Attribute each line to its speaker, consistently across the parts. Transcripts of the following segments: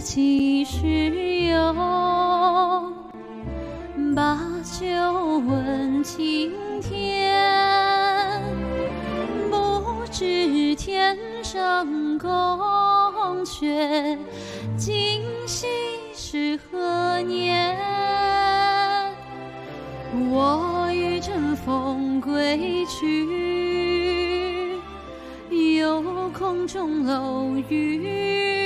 Speaker 1: 几时有？把酒问青天，不知天上宫阙，今夕是何年？我欲乘风归去，又空中楼宇，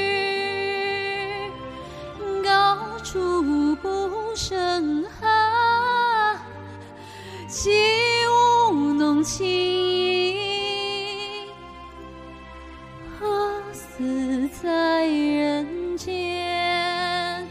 Speaker 1: 处不胜寒，起舞弄清影，何似在人间？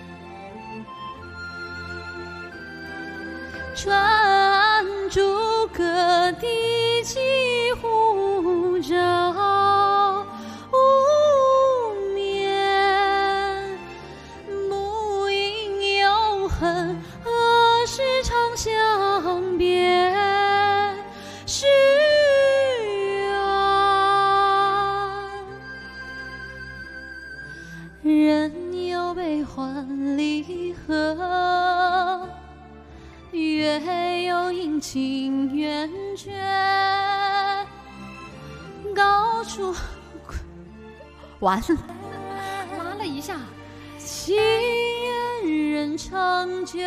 Speaker 1: 人有悲欢离合。月有阴晴圆缺，高处完了，
Speaker 2: 拉了一下，
Speaker 1: 祈愿人长久，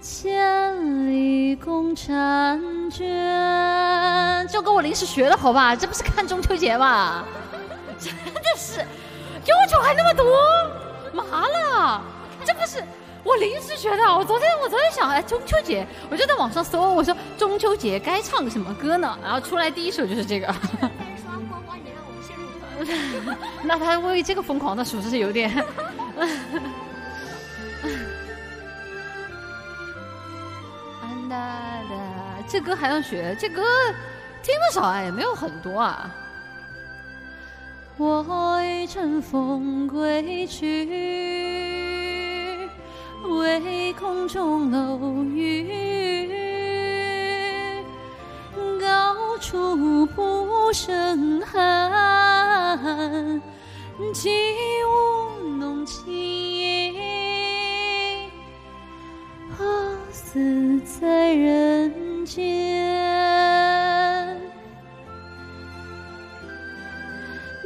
Speaker 1: 千里共婵娟。
Speaker 2: 就跟我临时学的好吧？这不是看中秋节吗？真的是要求还那么多，麻了，这不是。我临时学的，我昨天我昨天想，哎，中秋节，我就在网上搜，我说中秋节该唱什么歌呢？然后出来第一首就是这个。
Speaker 3: 刷光光也让我们陷入
Speaker 2: 那他为这个疯狂的属实是有点。安哒哒，这歌还要学？这歌听得少啊，也没有很多啊。
Speaker 1: 我欲乘风归去，唯空中楼宇，高处不胜寒，起舞弄清影，何似在人间？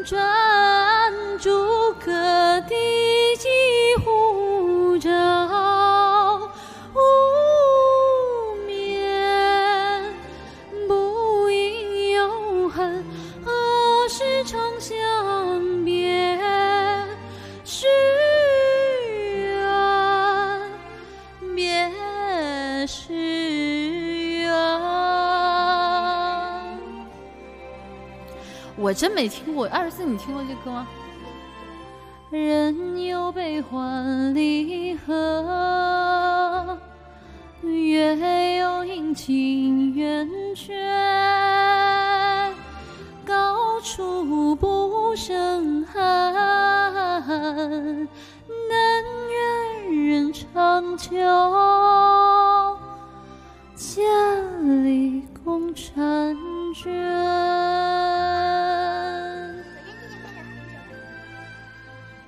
Speaker 1: 转
Speaker 2: 我真没听过。二十四，你听过这歌吗？
Speaker 1: 人有悲欢离合，月有阴晴圆缺，高处不胜寒，但愿人长久，千里共。